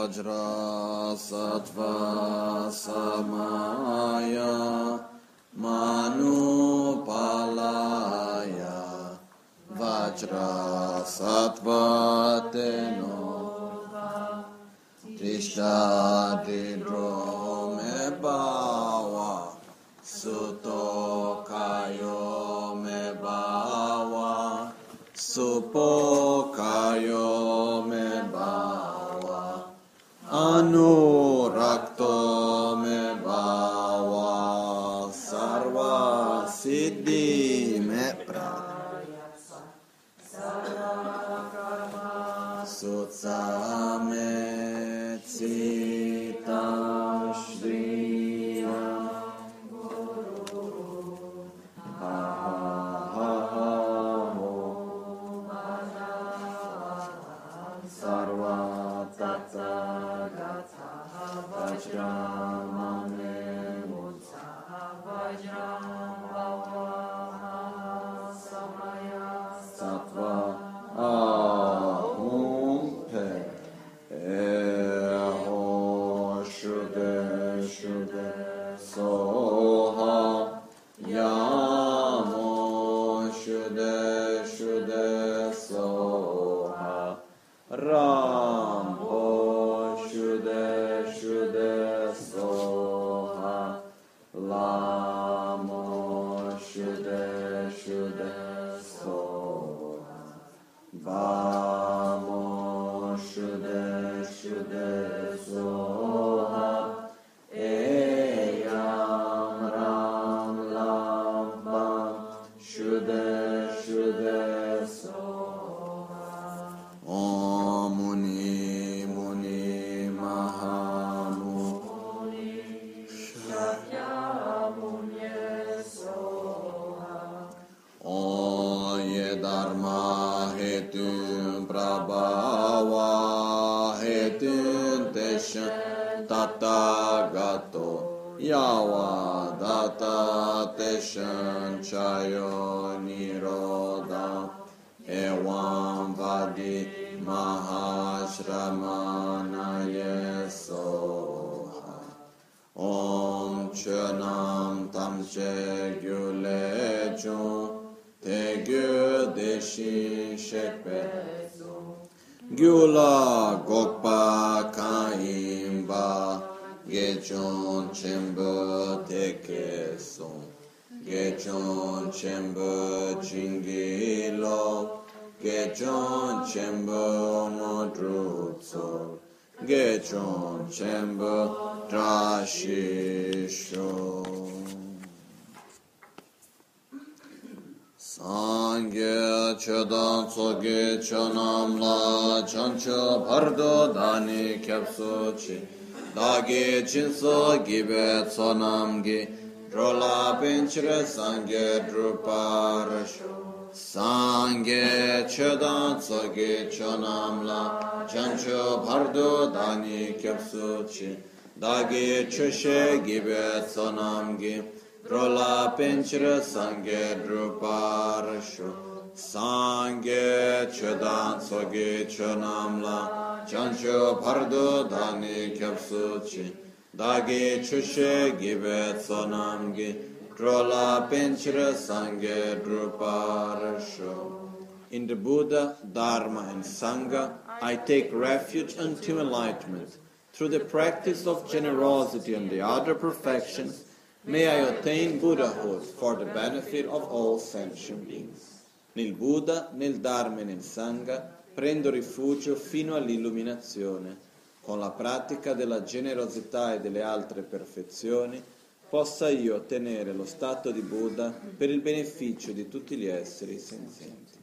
vajra sattva samaya manu palaya vajra sattva teno Krishna didro me bawa suto Gyula Gokpa Kaimba Gechon Chemba Teke Son Gechon Chemba Chingilo Gechon Chemba Modrutso Gechon Chemba Drashisho Sangye Chedan Tsoge Chonam La Chancho Pardo Dani Kyapso Chi. Dagi Chinso Gibe Tsonam Gi. Drola Pinchre Sangye Druparasho Sangye Chedan Tsoge Chonam La Chancho Pardo Dani Kyapso Chi. Dagi Choshe Gibe Tsonam Gi Drola Pinchre Sangye Druparasho Sangye Chedan Tsoge Chonam La Chancho Pardo Dani Kyapso Chi Dagi Choshe Gibe Tsonam Gi Drola Pinchre Sangye Druparasho In the Buddha, Dharma and Sangha, I take refuge until enlightenment. Through the practice of generosity and the other perfections, may I attain Buddhahood for the benefit of all sentient beings. Nel Buddha, nel Dharma e nel Sangha prendo rifugio fino all'illuminazione. Con la pratica della generosità e delle altre perfezioni possa io ottenere lo stato di Buddha per il beneficio di tutti gli esseri senzienti.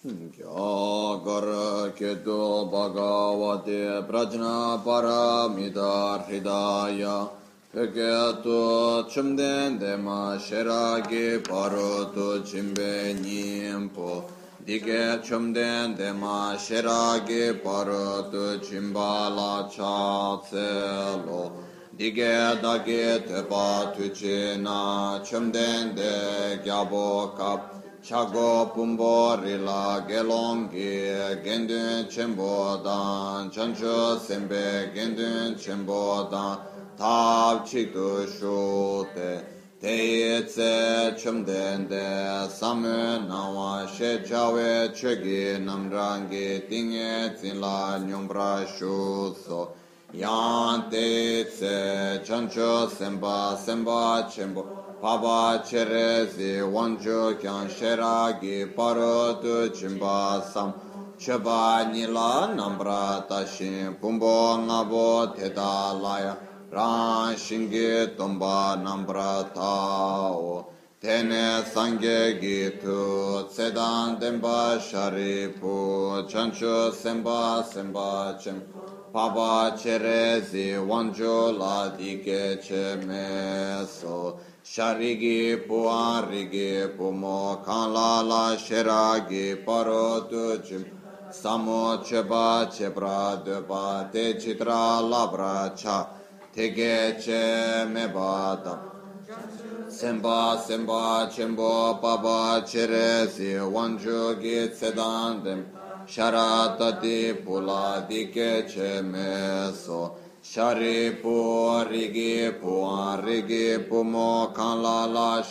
Gyagar Ketu Bhagavate Prajna Paramita Hridaya Pekyato chumden dema sheragi paro tu chimbe nyingpo Dike chumden dema sheragi paro tu chimba la cha tselo Dike dake tepa tuchi na chumden de gyabo kap Chago pumbo rila gelongi gendun chenpo dan Chancho sembe gendun chenpo dan tabchik du shute te teye tse chum de samu nawa she chawe chegi namrangi tinge zinla nyumbra shu so yan te tse chancho semba semba chembo paba cherezi wancho kyan sheragi paro tu chimba samu Cheba nila nambra tashin pumbo ngabo teta laya ran shingi tomba nambra tao tene sangye gitu tsedan demba sharipu chancho semba semba chem. Paba cherezi wancho la dike che meso sharigi puarigi pumo kanla la sheragi parotu chim samo cheba chebra deba te chitra labra cha tege che me bata semba semba chembo paba cheresi wanju gi tsedandem sharatati pula dike che me so. Shari pu rigi pu rigi pu mo kan la la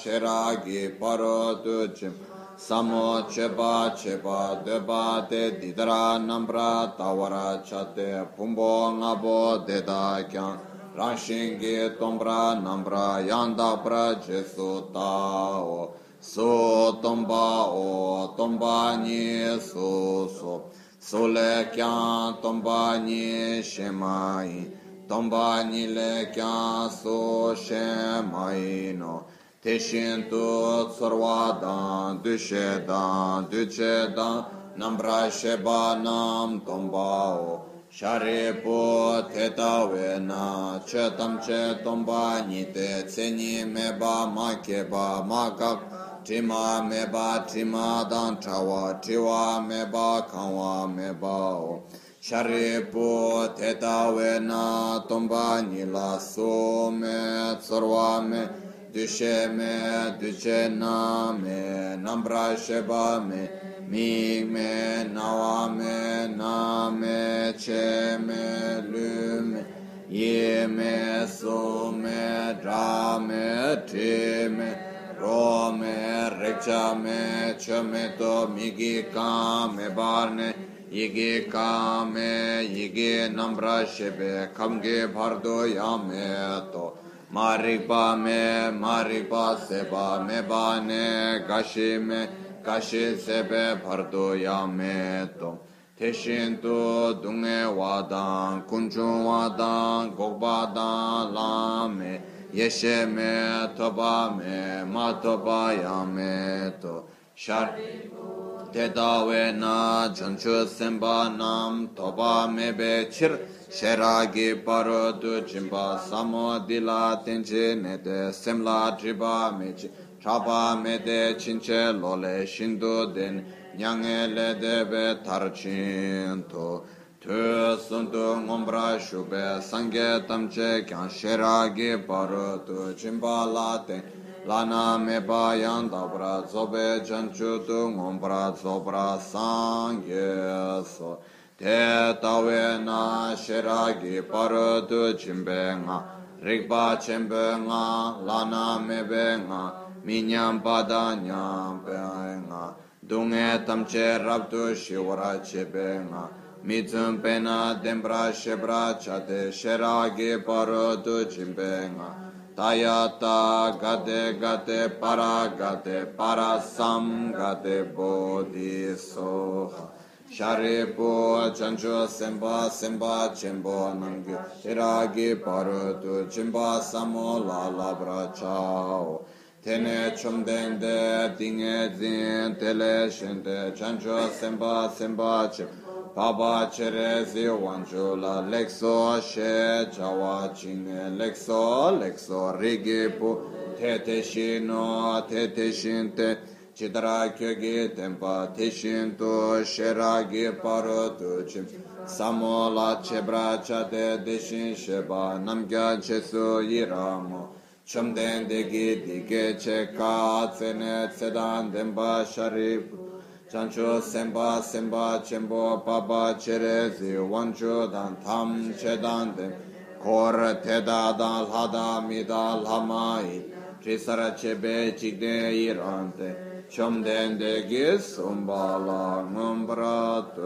paro tu samo cheba cheba deba de didra nambra tawara chate pumbo ngabo deda rashingi tombra nambra yanda pra jesu tao so tomba o tomba ni so so sole kyan tomba ni shemai tomba nile kya so she mai no te shin tu tsorwa dan du she dan du che dan nambra she ba nam tomba o Sharipo tetawe na che tam che tomba ni te tseni meba ma keba ma kak tima meba tima dan chawa tiwa meba kanwa meba o. Sharipo tetawe na tomba ni la so me tsorwa me. Dushe me dushe na me nambra sheba me. Mi me nawa me na me che me lu me ye me so me dra me ti me ro me rekcha me che me to mi gi ka me bar ne yige kame yige nambra shebe kamge bhardo yame to marikpa me marikpa seba me bane gashi me kashi sepe pardo yame to teshin tu dunge wadan kunchun wadan gokbadan lame yeshe me toba me ma toba yame to shar teta we na chanchu semba nam toba mebe chir sheragi paro du chimba samo dila tenche nete semla triba mechi Tapa mede chinche lole shindu den nyange le e debe tarchinto. Tu sundu ngombra shube sange tamche kyan sheragi paru tu chimba laten. Lana meba yan dabra zobe janchu tu ngombra zobra sange so. Te tawe na sheragi paru tu chimbe nga. Rikpa chimbe nga, lana mebe nga. minyam padanyam penga dunge tamche rabdu shivara chepenga mitzum pena dembra shebra chate sheragi paro du chimpenga tayata gate gate para gate para sam gate bodhisoha Sharipo chancho semba semba chembo nangi Shiragi parutu chimba samo la labra chao tene chumden de dinge zin tele shende chancho semba semba che baba chere zi wancho la. Lekso she chawa chine lekso lekso rigi pu. Te te shino te te shinte chidra kyoge tempa te shinto shera ge paro tu chim samo la chebra chate deshin sheba namgya chesu yiramo Çamden de gidi gece kat fenet sedan den başarif Çanço semba semba çembo baba çerezi. Vançodan tam çedan den Kor teda dal hada midal hamai Çisara çebe çigde irante Çamden de gis umbala umbratı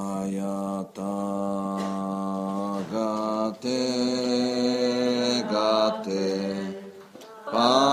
ngumbra tu shari pu rigi pu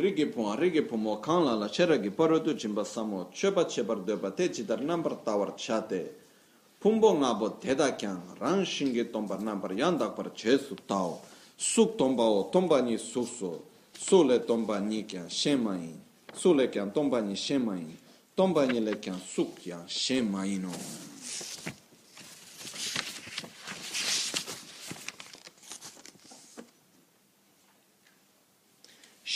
rigi puma, rigi puma, kaanla la cheragi parodu chimba samu, choba chebar doba te chidar nambar tawar chate. Pumbo ngabo teda kyang, rang shingi tomba nambar yandakbar chesu tao, suk tomba o tomba ni sukso, sule tomba ni kyang shemayin, sule kyang tomba ni shemayin, tomba ni le kyang suk kyang shemayin o.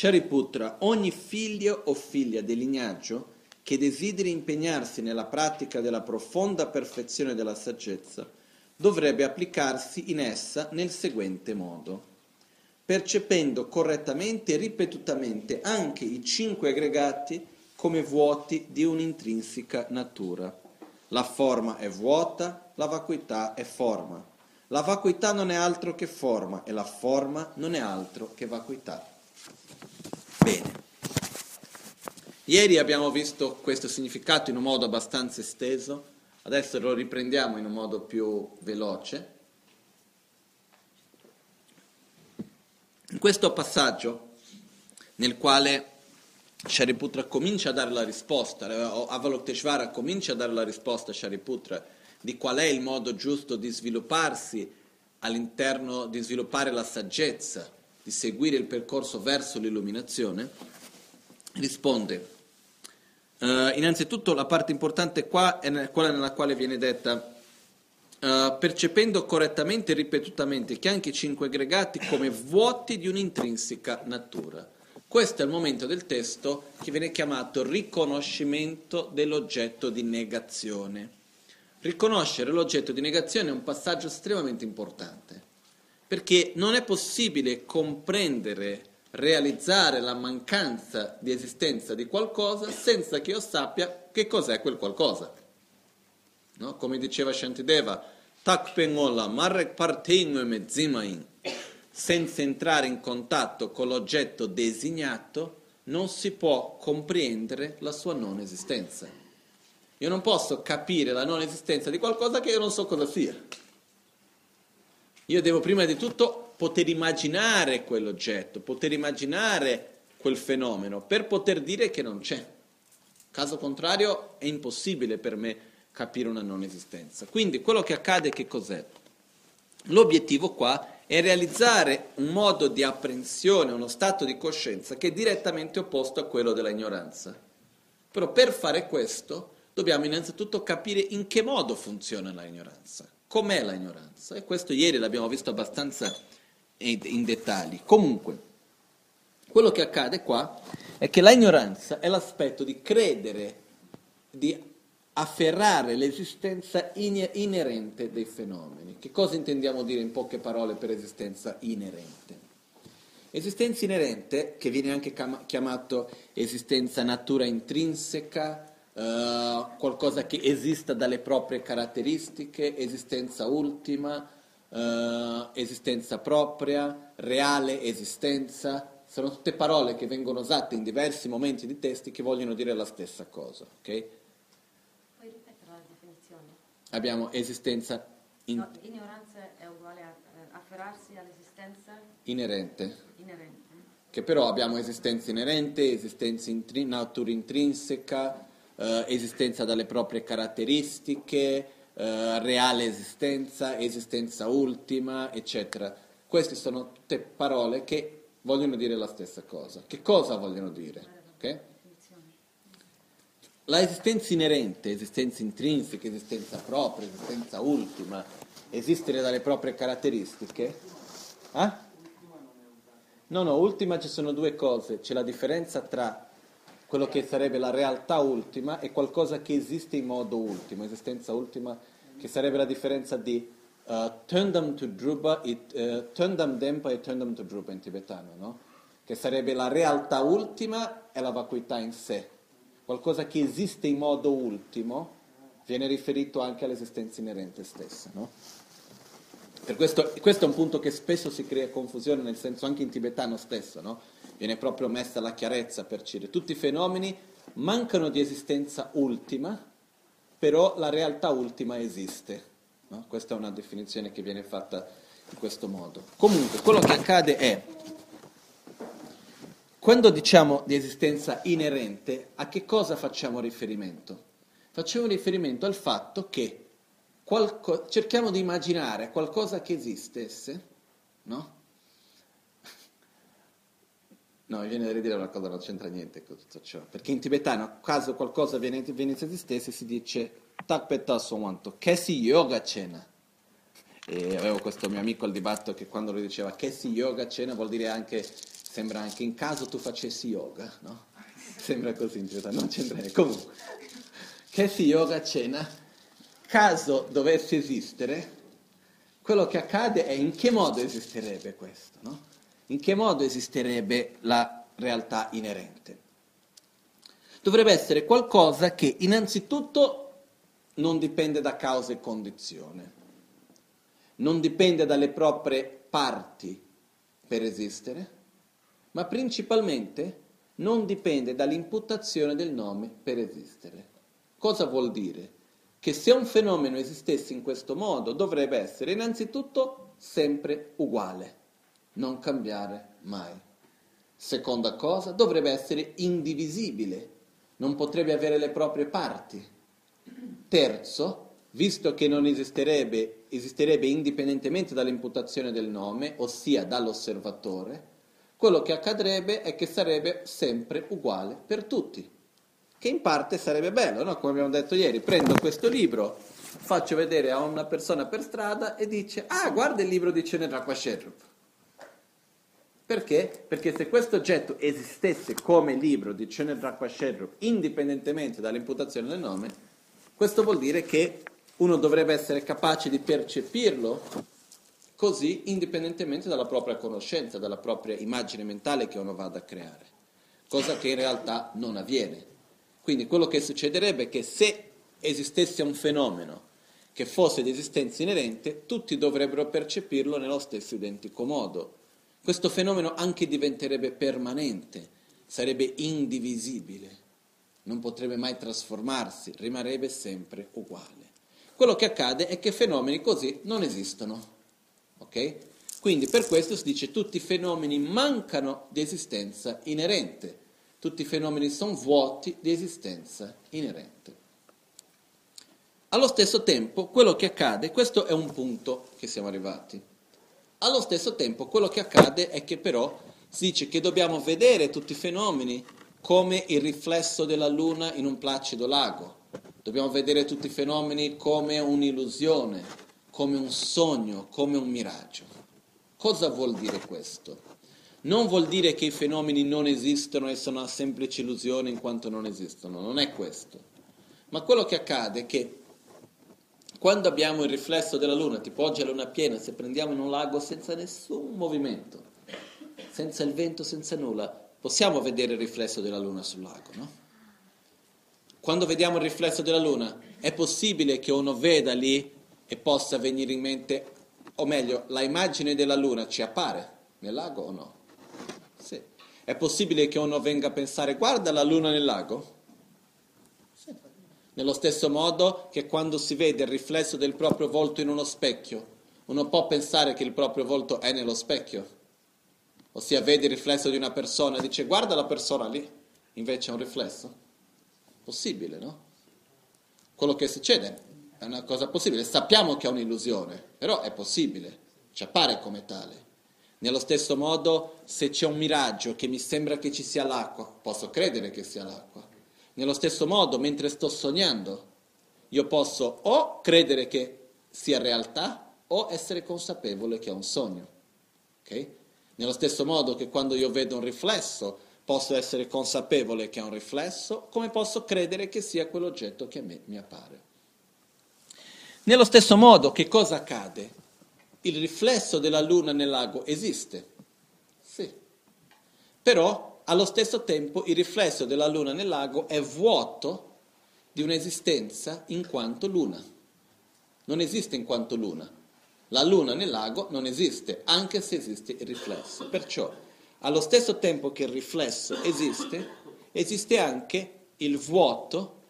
Shariputra, ogni figlio o figlia del lignaggio che desideri impegnarsi nella pratica della profonda perfezione della saggezza dovrebbe applicarsi in essa nel seguente modo, percependo correttamente e ripetutamente anche i cinque aggregati come vuoti di un'intrinseca natura. La forma è vuota, la vacuità è forma. La vacuità non è altro che forma e la forma non è altro che vacuità. Bene. Ieri abbiamo visto questo significato in un modo abbastanza esteso, adesso lo riprendiamo in un modo più veloce. In questo passaggio, nel quale Shariputra comincia a dare la risposta, Avalokiteshvara comincia a dare la risposta a Shariputra di qual è il modo giusto di svilupparsi all'interno, di sviluppare la saggezza di seguire il percorso verso l'illuminazione, risponde, uh, innanzitutto la parte importante qua è quella nella quale viene detta Uh, percependo correttamente e ripetutamente che anche i cinque aggregati come vuoti di un'intrinseca natura. Questo è il momento del testo che viene chiamato riconoscimento dell'oggetto di negazione. Riconoscere l'oggetto di negazione è un passaggio estremamente importante perché non è possibile comprendere, realizzare la mancanza di esistenza di qualcosa senza che io sappia che cos'è quel qualcosa. No? Come diceva Shantideva, senza entrare in contatto con l'oggetto designato, non si può comprendere la sua non esistenza. Io non posso capire la non esistenza di qualcosa che io non so cosa sia. Io devo prima di tutto poter immaginare quell'oggetto, poter immaginare quel fenomeno per poter dire che non c'è. Caso contrario è impossibile per me capire una non esistenza. Quindi quello che accade che cos'è? L'obiettivo qua è realizzare un modo di apprensione, uno stato di coscienza che è direttamente opposto a quello della ignoranza. Però per fare questo dobbiamo innanzitutto capire in che modo funziona l'ignoranza com'è la ignoranza. E questo ieri l'abbiamo visto abbastanza in dettagli. Comunque, quello che accade qua è che la ignoranza è l'aspetto di credere, di afferrare l'esistenza inerente dei fenomeni. Che cosa intendiamo dire in poche parole per esistenza inerente? Esistenza inerente, che viene anche chiamato esistenza natura intrinseca, eh, qualcosa che esista dalle proprie caratteristiche, esistenza ultima, eh, esistenza propria, reale esistenza, sono tutte parole che vengono usate in diversi momenti di testi che vogliono dire la stessa cosa. Okay? Puoi ripetere la definizione? Abbiamo esistenza... In... No, ignoranza è uguale a eh, afferrarsi all'esistenza inerente. inerente. Che però abbiamo esistenza inerente, esistenza intri- natura intrinseca, eh, esistenza dalle proprie caratteristiche, eh, reale esistenza, esistenza ultima, eccetera. Queste sono tutte parole che vogliono dire la stessa cosa. Che cosa vogliono dire? Okay? La esistenza inerente, esistenza intrinseca, esistenza propria, esistenza ultima, esistere dalle proprie caratteristiche. Eh? No, no, ultima ci sono due cose. C'è la differenza tra quello che sarebbe la realtà ultima e qualcosa che esiste in modo ultimo, esistenza ultima, che sarebbe la differenza di uh, Tundam to Drupa, it, uh, Tundam Dempa e Tundam to Drupa in tibetano, no? che sarebbe la realtà ultima e la vacuità in sé. Qualcosa che esiste in modo ultimo viene riferito anche all'esistenza inerente stessa. No? Questo, questo è un punto che spesso si crea confusione, nel senso anche in tibetano stesso, no? Viene proprio messa la chiarezza per Cire. Tutti i fenomeni mancano di esistenza ultima, però la realtà ultima esiste. No? Questa è una definizione che viene fatta in questo modo. Comunque, quello che accade è, quando diciamo di esistenza inerente, a che cosa facciamo riferimento? Facciamo riferimento al fatto che qualco, cerchiamo di immaginare qualcosa che esistesse, no? No, mi viene da ridere una cosa, non c'entra niente con tutto ciò. Perché in tibetano, caso qualcosa venisse esistesse, si dice Takpeta Sowanto, Kesi Yoga Cena. E avevo questo mio amico al dibattito che quando lui diceva Kesi Yoga Cena vuol dire anche, sembra anche in caso tu facessi yoga, no? Sembra così in tibetano, non c'entra niente. Comunque, Kesi Yoga Cena, caso dovesse esistere, quello che accade è in che modo esisterebbe questo, no? In che modo esisterebbe la realtà inerente? Dovrebbe essere qualcosa che innanzitutto non dipende da causa e condizione, non dipende dalle proprie parti per esistere, ma principalmente non dipende dall'imputazione del nome per esistere. Cosa vuol dire? Che se un fenomeno esistesse in questo modo dovrebbe essere innanzitutto sempre uguale non cambiare mai. Seconda cosa, dovrebbe essere indivisibile, non potrebbe avere le proprie parti. Terzo, visto che non esisterebbe, esisterebbe indipendentemente dall'imputazione del nome, ossia dall'osservatore, quello che accadrebbe è che sarebbe sempre uguale per tutti. Che in parte sarebbe bello, no? come abbiamo detto ieri, prendo questo libro, faccio vedere a una persona per strada e dice, ah guarda il libro di Cenedrakwa Sherrup. Perché? Perché se questo oggetto esistesse come libro di Cenedrakwa Shedrup, indipendentemente dall'imputazione del nome, questo vuol dire che uno dovrebbe essere capace di percepirlo così indipendentemente dalla propria conoscenza, dalla propria immagine mentale che uno vada a creare, cosa che in realtà non avviene. Quindi quello che succederebbe è che se esistesse un fenomeno che fosse di esistenza inerente, tutti dovrebbero percepirlo nello stesso identico modo questo fenomeno anche diventerebbe permanente, sarebbe indivisibile, non potrebbe mai trasformarsi, rimarrebbe sempre uguale. Quello che accade è che fenomeni così non esistono. Ok? Quindi per questo si dice tutti i fenomeni mancano di esistenza inerente, tutti i fenomeni sono vuoti di esistenza inerente. Allo stesso tempo, quello che accade, questo è un punto che siamo arrivati. Allo stesso tempo quello che accade è che però si dice che dobbiamo vedere tutti i fenomeni come il riflesso della luna in un placido lago. Dobbiamo vedere tutti i fenomeni come un'illusione, come un sogno, come un miraggio. Cosa vuol dire questo? Non vuol dire che i fenomeni non esistono e sono una semplice illusione in quanto non esistono, non è questo. Ma quello che accade è che quando abbiamo il riflesso della luna, tipo oggi è luna piena, se prendiamo in un lago senza nessun movimento, senza il vento, senza nulla, possiamo vedere il riflesso della luna sul lago, no? Quando vediamo il riflesso della luna, è possibile che uno veda lì e possa venire in mente, o meglio, la immagine della luna ci appare nel lago o no? Sì. È possibile che uno venga a pensare, guarda la luna nel lago? Nello stesso modo che quando si vede il riflesso del proprio volto in uno specchio, uno può pensare che il proprio volto è nello specchio. Ossia vede il riflesso di una persona e dice guarda la persona lì, invece è un riflesso. Possibile, no? Quello che succede è una cosa possibile. Sappiamo che è un'illusione, però è possibile, ci appare come tale. Nello stesso modo, se c'è un miraggio che mi sembra che ci sia l'acqua, posso credere che sia l'acqua. Nello stesso modo, mentre sto sognando, io posso o credere che sia realtà o essere consapevole che è un sogno. Okay? Nello stesso modo che quando io vedo un riflesso, Posso essere consapevole che è un riflesso, come posso credere che sia quell'oggetto che a me mi appare. Nello stesso modo, che cosa accade? Il riflesso della luna nel lago esiste, sì, però allo stesso tempo il riflesso della luna nel lago è vuoto di un'esistenza in quanto luna. Non esiste in quanto luna. La luna nel lago non esiste, anche se esiste il riflesso. Perciò allo stesso tempo che il riflesso esiste, esiste anche il vuoto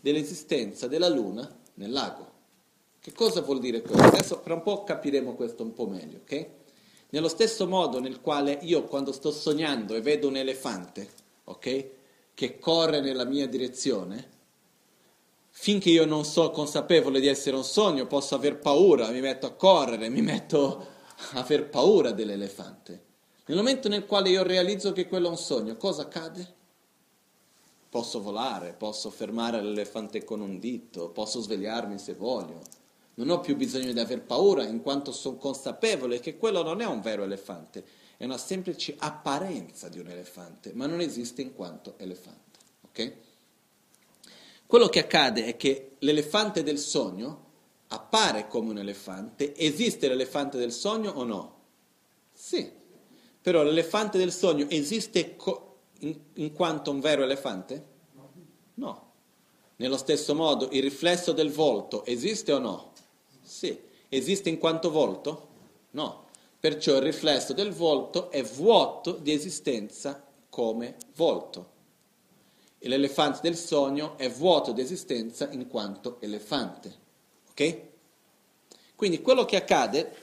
dell'esistenza della Luna nel lago. Che cosa vuol dire questo? Adesso fra un po' capiremo questo un po' meglio, ok? Nello stesso modo nel quale io quando sto sognando e vedo un elefante, ok? Che corre nella mia direzione, finché io non sono consapevole di essere un sogno, posso aver paura, mi metto a correre, mi metto a aver paura dell'elefante. Nel momento nel quale io realizzo che quello è un sogno, cosa accade? Posso volare, posso fermare l'elefante con un dito, posso svegliarmi se voglio. Non ho più bisogno di aver paura in quanto sono consapevole che quello non è un vero elefante, è una semplice apparenza di un elefante, ma non esiste in quanto elefante. Okay? Quello che accade è che l'elefante del sogno appare come un elefante, esiste l'elefante del sogno o no? Sì, però l'elefante del sogno esiste co- in, in quanto un vero elefante? No. Nello stesso modo il riflesso del volto esiste o no? Sì. Esiste in quanto volto? No. Perciò il riflesso del volto è vuoto di esistenza come volto. E l'elefante del sogno è vuoto di esistenza in quanto elefante. Ok? Quindi quello che accade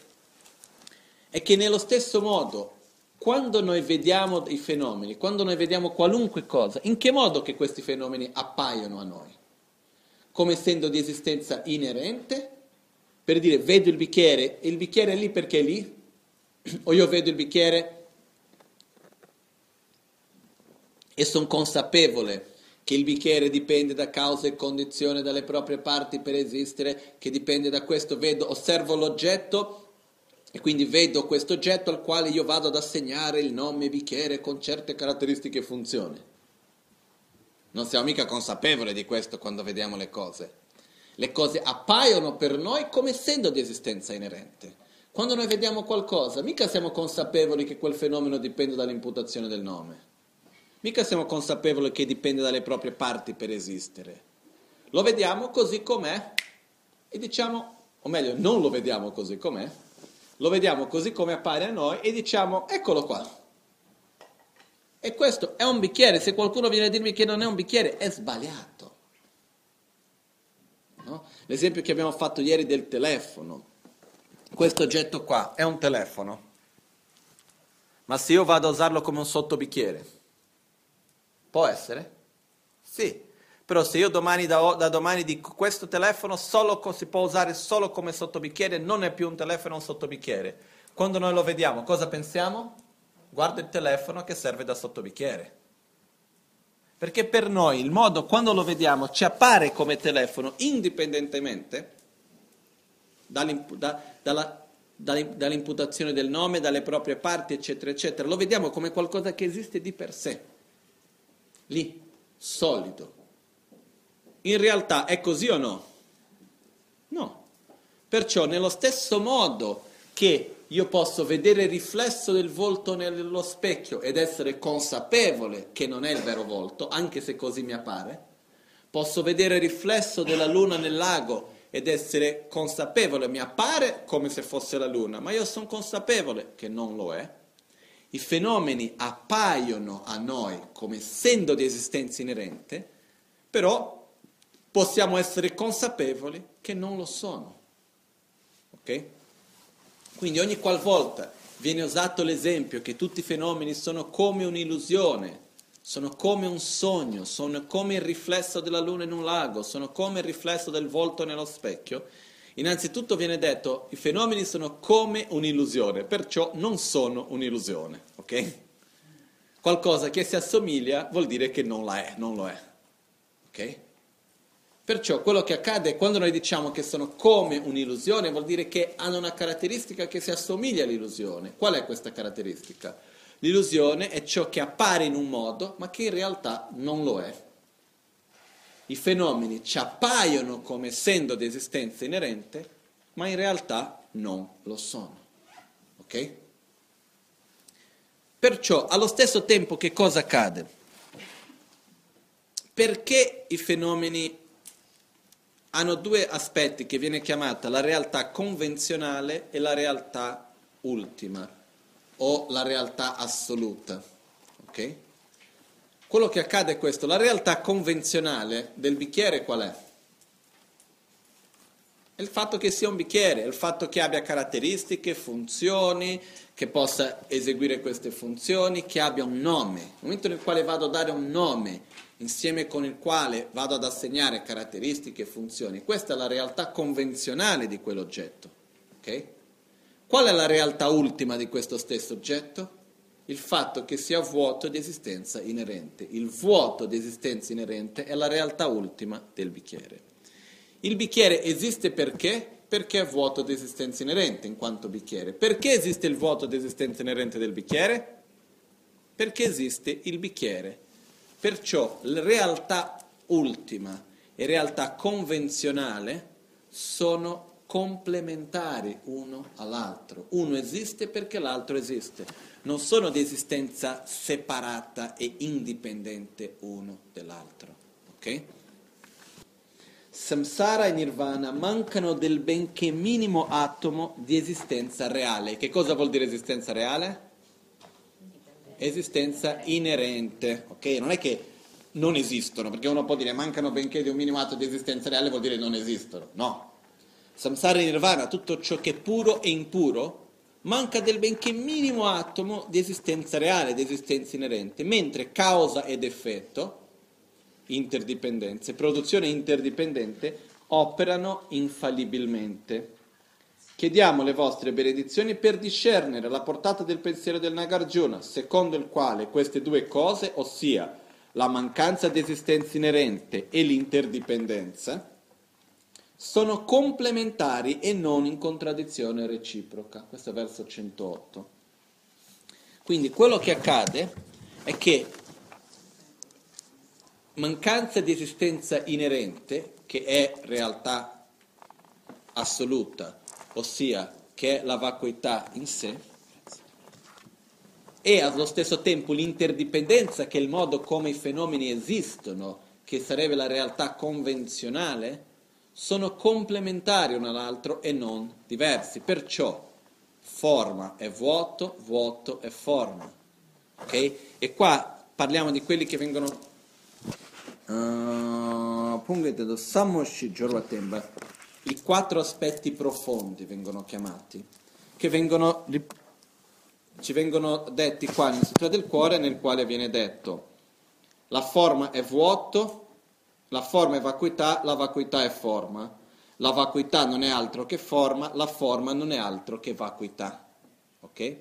è che nello stesso modo quando noi vediamo i fenomeni, quando noi vediamo qualunque cosa, in che modo che questi fenomeni appaiono a noi? Come essendo di esistenza inerente? Per dire, vedo il bicchiere, e il bicchiere è lì perché è lì? O io vedo il bicchiere e sono consapevole che il bicchiere dipende da cause e condizioni, dalle proprie parti per esistere, che dipende da questo, vedo, osservo l'oggetto e quindi vedo questo oggetto al quale io vado ad assegnare il nome bicchiere con certe caratteristiche e funzioni. Non siamo mica consapevoli di questo quando vediamo le cose. Le cose appaiono per noi come essendo di esistenza inerente. Quando noi vediamo qualcosa, mica siamo consapevoli che quel fenomeno dipende dall'imputazione del nome. Mica siamo consapevoli che dipende dalle proprie parti per esistere. Lo vediamo così com'è e diciamo, o meglio, non lo vediamo così com'è lo vediamo così come appare a noi e diciamo eccolo qua. E questo è un bicchiere, se qualcuno viene a dirmi che non è un bicchiere è sbagliato. L'esempio che abbiamo fatto ieri del telefono, questo oggetto qua è un telefono, ma se io vado a usarlo come un sottobicchiere, può essere? Sì, però se io domani da, da domani dico questo telefono solo, si può usare solo come sottobicchiere, non è più un telefono, è un sottobicchiere. Quando noi lo vediamo, cosa pensiamo? Guarda il telefono che serve da sottobicchiere. Perché per noi il modo, quando lo vediamo, ci appare come telefono indipendentemente da, dalla, dall'imputazione del nome, dalle proprie parti, eccetera, eccetera. Lo vediamo come qualcosa che esiste di per sé. Lì, solido, in realtà è così o no? No. Perciò nello stesso modo che io posso vedere il riflesso del volto nello specchio ed essere consapevole che non è il vero volto, anche se così mi appare, posso vedere il riflesso della luna nel lago ed essere consapevole, mi appare come se fosse la luna, ma io sono consapevole che non lo è. I fenomeni appaiono a noi come essendo di esistenza inerente, però possiamo essere consapevoli che non lo sono. Ok? Quindi ogni qualvolta viene usato l'esempio che tutti i fenomeni sono come un'illusione, sono come un sogno, sono come il riflesso della luna in un lago, sono come il riflesso del volto nello specchio. Innanzitutto viene detto i fenomeni sono come un'illusione, perciò non sono un'illusione, ok? Qualcosa che si assomiglia vuol dire che non la è, non lo è. Ok? Perciò quello che accade quando noi diciamo che sono come un'illusione vuol dire che hanno una caratteristica che si assomiglia all'illusione. Qual è questa caratteristica? L'illusione è ciò che appare in un modo, ma che in realtà non lo è. I fenomeni ci appaiono come essendo di esistenza inerente, ma in realtà non lo sono. Ok? Perciò, allo stesso tempo, che cosa accade? Perché i fenomeni hanno due aspetti che viene chiamata la realtà convenzionale e la realtà ultima o la realtà assoluta. Okay? Quello che accade è questo, la realtà convenzionale del bicchiere qual è? È il fatto che sia un bicchiere, è il fatto che abbia caratteristiche, funzioni, che possa eseguire queste funzioni, che abbia un nome. Nel momento nel quale vado a dare un nome, insieme con il quale vado ad assegnare caratteristiche e funzioni, questa è la realtà convenzionale di quell'oggetto. Okay? Qual è la realtà ultima di questo stesso oggetto? Il fatto che sia vuoto di esistenza inerente. Il vuoto di esistenza inerente è la realtà ultima del bicchiere. Il bicchiere esiste perché? Perché è vuoto di esistenza inerente in quanto bicchiere. Perché esiste il vuoto di esistenza inerente del bicchiere? Perché esiste il bicchiere. Perciò la realtà ultima e realtà convenzionale sono complementari uno all'altro. Uno esiste perché l'altro esiste. Non sono di esistenza separata e indipendente uno dell'altro. Ok? Samsara e Nirvana mancano del benché minimo atomo di esistenza reale. Che cosa vuol dire esistenza reale? Esistenza inerente. Ok? Non è che non esistono, perché uno può dire mancano benché di un minimo atomo di esistenza reale, vuol dire non esistono. No, samsara e nirvana, tutto ciò che è puro e impuro, manca del benché minimo atomo di esistenza reale, di esistenza inerente, mentre causa ed effetto, interdipendenze, produzione interdipendente, operano infallibilmente. Chiediamo le vostre benedizioni per discernere la portata del pensiero del Nagarjuna, secondo il quale queste due cose, ossia la mancanza di esistenza inerente e l'interdipendenza, sono complementari e non in contraddizione reciproca. Questo è verso 108. Quindi quello che accade è che mancanza di esistenza inerente, che è realtà assoluta, ossia che è la vacuità in sé, e allo stesso tempo l'interdipendenza, che è il modo come i fenomeni esistono, che sarebbe la realtà convenzionale, sono complementari uno all'altro e non diversi. Perciò forma è vuoto, vuoto è forma. Ok? E qua parliamo di quelli che vengono uh, i quattro aspetti profondi vengono chiamati, che vengono, ci vengono detti qua nel Sutra del Cuore, nel quale viene detto la forma è vuoto, la forma è vacuità, la vacuità è forma. La vacuità non è altro che forma, la forma non è altro che vacuità. Ok?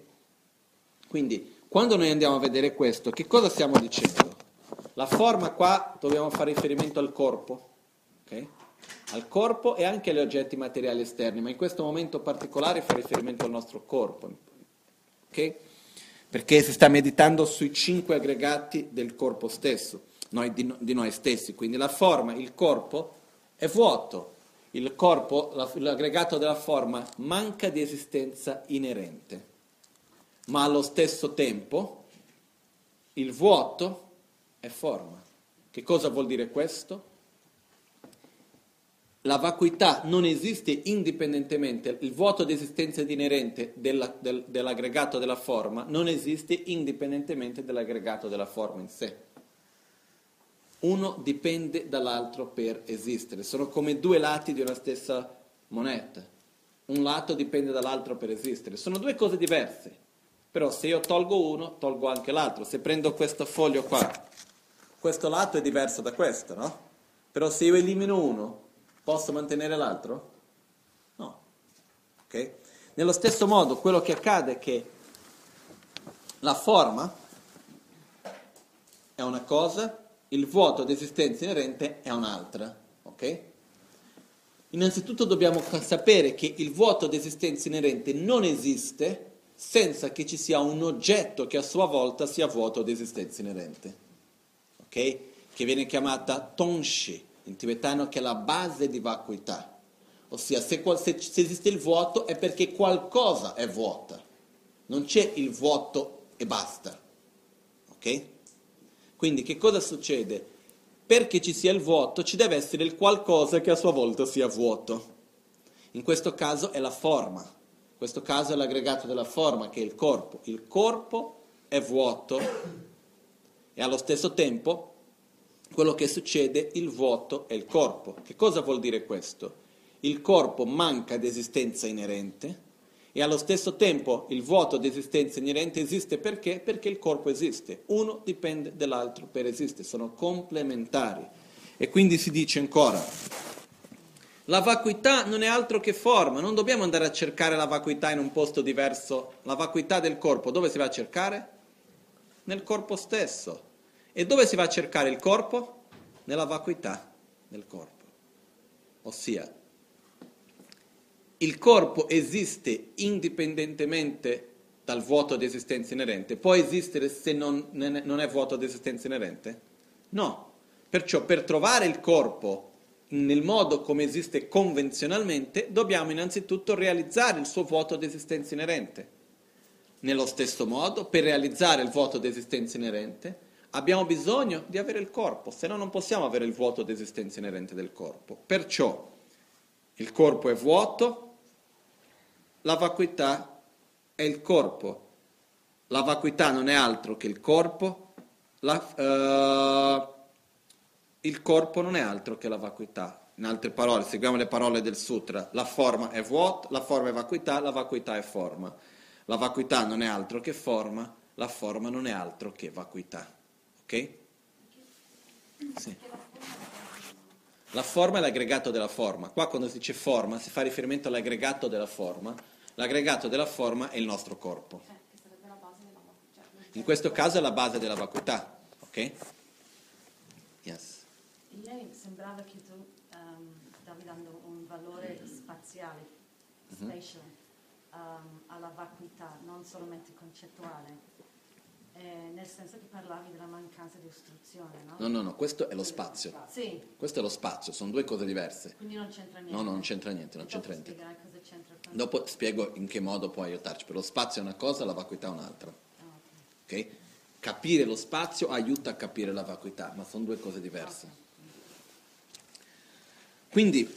Quindi, quando noi andiamo a vedere questo, che cosa stiamo dicendo? La forma qua dobbiamo fare riferimento al corpo, ok? Al corpo e anche agli oggetti materiali esterni, ma in questo momento particolare fa riferimento al nostro corpo, ok? Perché si sta meditando sui cinque aggregati del corpo stesso noi, di, di, noi stessi. Quindi la forma, il corpo, è vuoto. Il corpo, l'aggregato della forma, manca di esistenza inerente. Ma allo stesso tempo il vuoto è forma. Che cosa vuol dire questo? La vacuità non esiste indipendentemente, il vuoto di esistenza inerente della, del, dell'aggregato della forma non esiste indipendentemente dall'aggregato della forma in sé. Uno dipende dall'altro per esistere, sono come due lati di una stessa moneta. Un lato dipende dall'altro per esistere, sono due cose diverse. Però se io tolgo uno, tolgo anche l'altro. Se prendo questo foglio qua, questo lato è diverso da questo, no? Però se io elimino uno, Posso mantenere l'altro? No. Ok? Nello stesso modo, quello che accade è che la forma è una cosa, il vuoto di esistenza inerente è un'altra. Ok? Innanzitutto dobbiamo sapere che il vuoto di esistenza inerente non esiste senza che ci sia un oggetto che a sua volta sia vuoto di esistenza inerente. Ok? Che viene chiamata tonshi in tibetano che è la base di vacuità. Ossia, se, se, se esiste il vuoto è perché qualcosa è vuota. Non c'è il vuoto e basta. Ok? Quindi che cosa succede? Perché ci sia il vuoto ci deve essere il qualcosa che a sua volta sia vuoto. In questo caso è la forma. In questo caso è l'aggregato della forma che è il corpo. Il corpo è vuoto e allo stesso tempo quello che succede, il vuoto è il corpo. Che cosa vuol dire questo? Il corpo manca di esistenza inerente e allo stesso tempo il vuoto di esistenza inerente esiste perché? Perché il corpo esiste. Uno dipende dall'altro per esistere, sono complementari. E quindi si dice ancora, la vacuità non è altro che forma, non dobbiamo andare a cercare la vacuità in un posto diverso. La vacuità del corpo dove si va a cercare? Nel corpo stesso. E dove si va a cercare il corpo? Nella vacuità del corpo. Ossia, il corpo esiste indipendentemente dal vuoto di esistenza inerente. Può esistere se non, non è vuoto di esistenza inerente? No. Perciò per trovare il corpo nel modo come esiste convenzionalmente, dobbiamo innanzitutto realizzare il suo vuoto di esistenza inerente. Nello stesso modo, per realizzare il vuoto di esistenza inerente, abbiamo bisogno di avere il corpo, se no non possiamo avere il vuoto d'esistenza inerente del corpo. Perciò il corpo è vuoto, la vacuità è il corpo. La vacuità non è altro che il corpo, la, uh, il corpo non è altro che la vacuità. In altre parole, seguiamo le parole del sutra, la forma è vuota, la forma è vacuità, la vacuità è forma. La vacuità non è altro che forma, la forma non è altro che vacuità. Ok? Sì. La forma è l'aggregato della forma. Qua quando si dice forma si fa riferimento all'aggregato della forma. L'aggregato della forma è il nostro corpo. In questo caso è la base della vacuità. Ok? Yes. Ieri sembrava che tu um, stavi dando un valore spaziale, mhm. spatial, um, alla vacuità, non solamente concettuale eh, nel senso che parlavi della mancanza di ostruzione, no? No, no, no, questo è lo spazio. Sì. Questo è lo spazio, sono due cose diverse. Quindi non c'entra niente. No, no, non c'entra niente, non c'entra niente. C'entra Dopo spiego in che modo può aiutarci, però lo spazio è una cosa, la vacuità è un'altra. Ah, ok? okay? Capire lo spazio aiuta a capire la vacuità, ma sono due cose diverse. Quindi,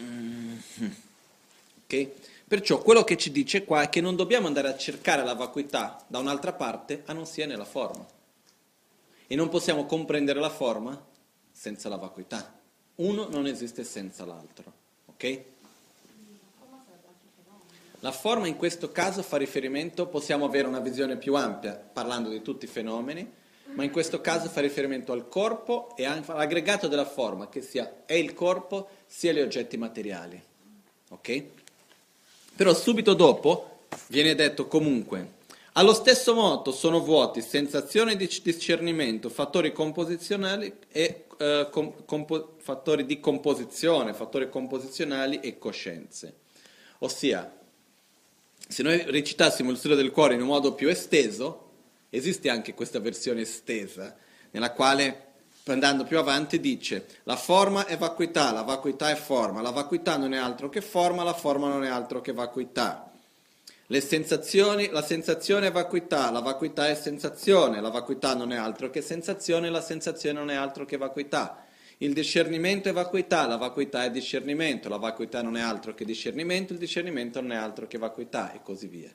mm, ok? Perciò quello che ci dice qua è che non dobbiamo andare a cercare la vacuità da un'altra parte a non sia nella forma. E non possiamo comprendere la forma senza la vacuità. Uno non esiste senza l'altro. Ok? La forma in questo caso fa riferimento, possiamo avere una visione più ampia parlando di tutti i fenomeni, ma in questo caso fa riferimento al corpo e all'aggregato della forma, che sia è il corpo sia gli oggetti materiali. Ok? Però subito dopo viene detto comunque, allo stesso modo sono vuoti sensazione di discernimento, fattori composizionali e eh, com, compo, fattori di composizione, fattori composizionali e coscienze. Ossia, se noi recitassimo il studio del cuore in un modo più esteso, esiste anche questa versione estesa nella quale andando più avanti dice la forma è vacuità, la vacuità è forma, la vacuità non è altro che forma, la forma non è altro che vacuità. Le sensazioni, la sensazione è vacuità, la vacuità è sensazione, la vacuità non è altro che sensazione, la sensazione non è altro che vacuità. Il discernimento è vacuità, la vacuità è discernimento, la vacuità non è altro che discernimento, il discernimento non è altro che vacuità e così via.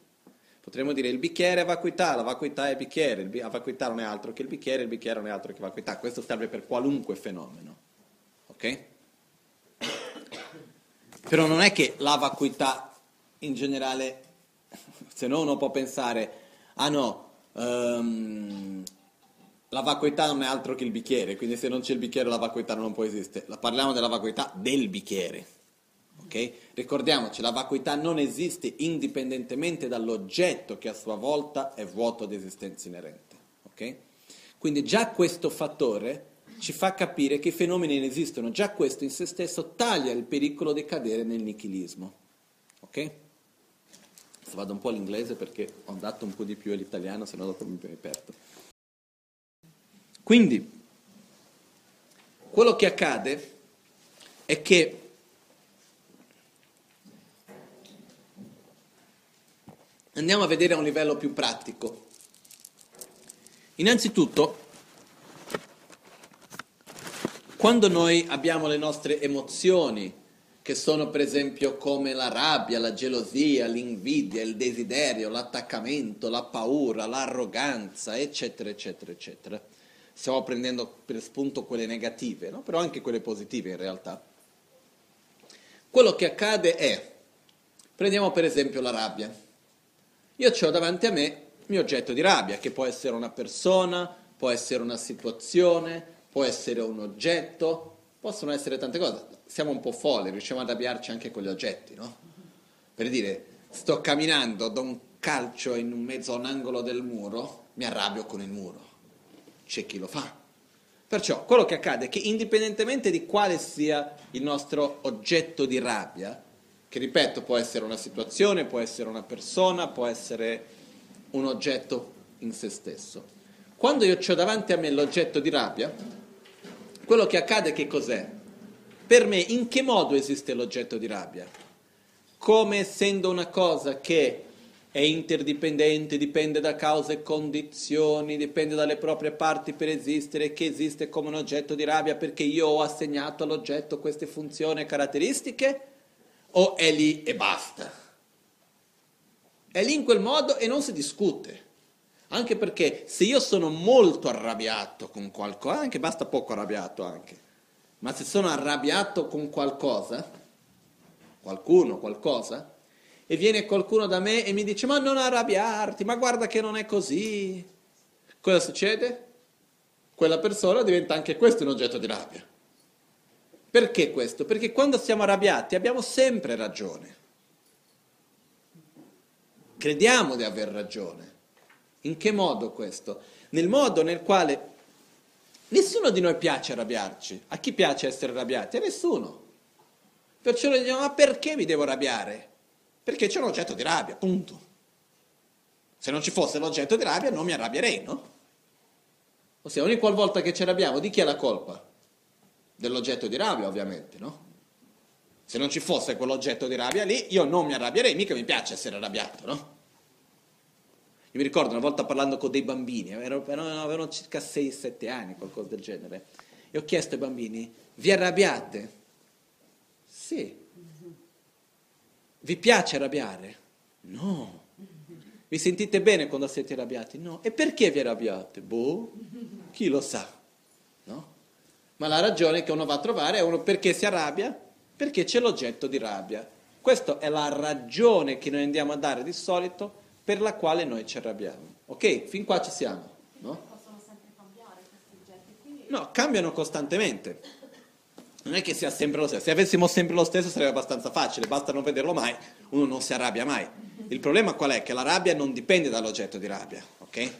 Potremmo dire il bicchiere è vacuità, la vacuità è bicchiere, la vacuità non è altro che il bicchiere, il bicchiere non è altro che vacuità. Questo serve per qualunque fenomeno. Ok? Però non è che la vacuità in generale, se no uno può pensare, ah no, um, la vacuità non è altro che il bicchiere, quindi se non c'è il bicchiere la vacuità non può esistere. Parliamo della vacuità del bicchiere. Okay? Ricordiamoci, la vacuità non esiste indipendentemente dall'oggetto che a sua volta è vuoto di esistenza inerente. Okay? Quindi già questo fattore ci fa capire che i fenomeni non esistono, già questo in se stesso taglia il pericolo di cadere nel nichilismo. Ok? Adesso vado un po' all'inglese perché ho dato un po' di più all'italiano, se no dopo mi perdo. Quindi, quello che accade è che Andiamo a vedere a un livello più pratico. Innanzitutto, quando noi abbiamo le nostre emozioni, che sono per esempio come la rabbia, la gelosia, l'invidia, il desiderio, l'attaccamento, la paura, l'arroganza, eccetera, eccetera, eccetera. Stiamo prendendo per spunto quelle negative, no? però anche quelle positive in realtà. Quello che accade è, prendiamo per esempio la rabbia. Io ho davanti a me il mio oggetto di rabbia, che può essere una persona, può essere una situazione, può essere un oggetto, possono essere tante cose. Siamo un po' folli, riusciamo ad arrabbiarci anche con gli oggetti, no? Per dire, sto camminando, do un calcio in mezzo a un angolo del muro, mi arrabbio con il muro. C'è chi lo fa. Perciò quello che accade è che indipendentemente di quale sia il nostro oggetto di rabbia, che ripeto può essere una situazione, può essere una persona, può essere un oggetto in se stesso. Quando io ho davanti a me l'oggetto di rabbia, quello che accade che cos'è? Per me in che modo esiste l'oggetto di rabbia? Come essendo una cosa che è interdipendente, dipende da cause e condizioni, dipende dalle proprie parti per esistere, che esiste come un oggetto di rabbia perché io ho assegnato all'oggetto queste funzioni e caratteristiche? O è lì e basta. È lì in quel modo e non si discute. Anche perché se io sono molto arrabbiato con qualcosa, anche basta poco arrabbiato anche, ma se sono arrabbiato con qualcosa, qualcuno, qualcosa, e viene qualcuno da me e mi dice ma non arrabbiarti, ma guarda che non è così, cosa succede? Quella persona diventa anche questo un oggetto di rabbia. Perché questo? Perché quando siamo arrabbiati abbiamo sempre ragione. Crediamo di aver ragione. In che modo questo? Nel modo nel quale nessuno di noi piace arrabbiarci. A chi piace essere arrabbiati? A nessuno. Perciò noi diciamo, ma perché mi devo arrabbiare? Perché c'è un oggetto di rabbia, punto. Se non ci fosse l'oggetto di rabbia non mi arrabbierei, no? Ossia, ogni qualvolta che ci arrabbiamo, di chi è la colpa? Dell'oggetto di rabbia, ovviamente, no? Se non ci fosse quell'oggetto di rabbia lì, io non mi arrabbierei, mica mi piace essere arrabbiato, no? Io mi ricordo una volta parlando con dei bambini, avevano, circa 6-7 anni, qualcosa del genere, e ho chiesto ai bambini, vi arrabbiate? Sì. Vi piace arrabbiare? No. Vi sentite bene quando siete arrabbiati? No. E perché vi arrabbiate? Boh, chi lo sa? Ma la ragione che uno va a trovare è uno perché si arrabbia? Perché c'è l'oggetto di rabbia. Questa è la ragione che noi andiamo a dare di solito per la quale noi ci arrabbiamo. Ok? Fin qua ci siamo. No? Possono sempre cambiare questi oggetti? Quindi... No, cambiano costantemente. Non è che sia sempre lo stesso. Se avessimo sempre lo stesso sarebbe abbastanza facile, basta non vederlo mai, uno non si arrabbia mai. Il problema qual è? Che la rabbia non dipende dall'oggetto di rabbia, ok?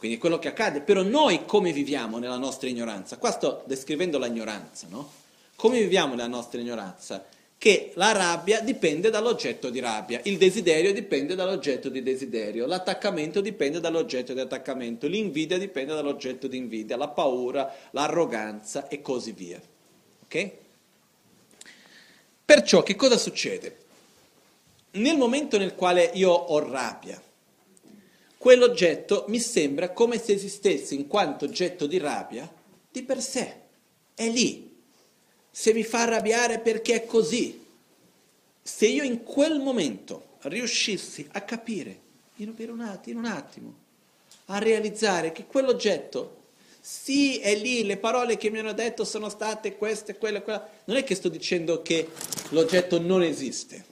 Quindi quello che accade, però noi come viviamo nella nostra ignoranza? Qua sto descrivendo l'ignoranza, no? Come viviamo nella nostra ignoranza? che la rabbia dipende dall'oggetto di rabbia, il desiderio dipende dall'oggetto di desiderio, l'attaccamento dipende dall'oggetto di attaccamento, l'invidia dipende dall'oggetto di invidia, la paura, l'arroganza e così via. Ok? Perciò che cosa succede? Nel momento nel quale io ho rabbia, quell'oggetto mi sembra come se esistesse in quanto oggetto di rabbia di per sé, è lì, se mi fa arrabbiare perché è così. Se io in quel momento riuscissi a capire, in un attimo, in un attimo a realizzare che quell'oggetto, sì, è lì, le parole che mi hanno detto sono state queste, quelle, quella. Non è che sto dicendo che l'oggetto non esiste,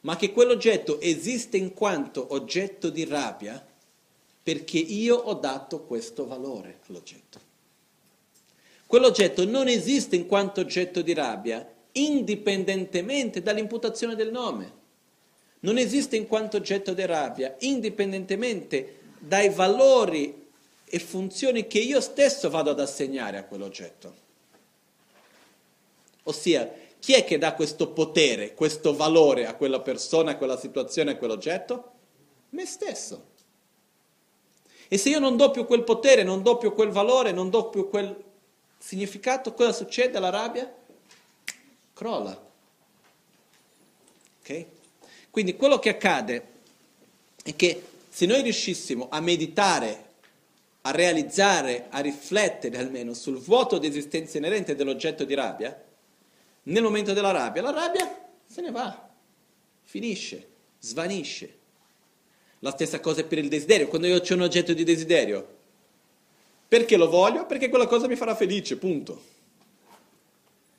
ma che quell'oggetto esiste in quanto oggetto di rabbia perché io ho dato questo valore all'oggetto. Quell'oggetto non esiste in quanto oggetto di rabbia, indipendentemente dall'imputazione del nome. Non esiste in quanto oggetto di rabbia, indipendentemente dai valori e funzioni che io stesso vado ad assegnare a quell'oggetto. Ossia, chi è che dà questo potere, questo valore a quella persona, a quella situazione, a quell'oggetto? Me stesso. E se io non do più quel potere, non do più quel valore, non do più quel significato, cosa succede alla rabbia? Crolla. Ok? Quindi quello che accade è che se noi riuscissimo a meditare, a realizzare, a riflettere almeno sul vuoto di esistenza inerente dell'oggetto di rabbia, nel momento della rabbia, la rabbia se ne va, finisce, svanisce. La stessa cosa per il desiderio. Quando io ho un oggetto di desiderio, perché lo voglio? Perché quella cosa mi farà felice, punto.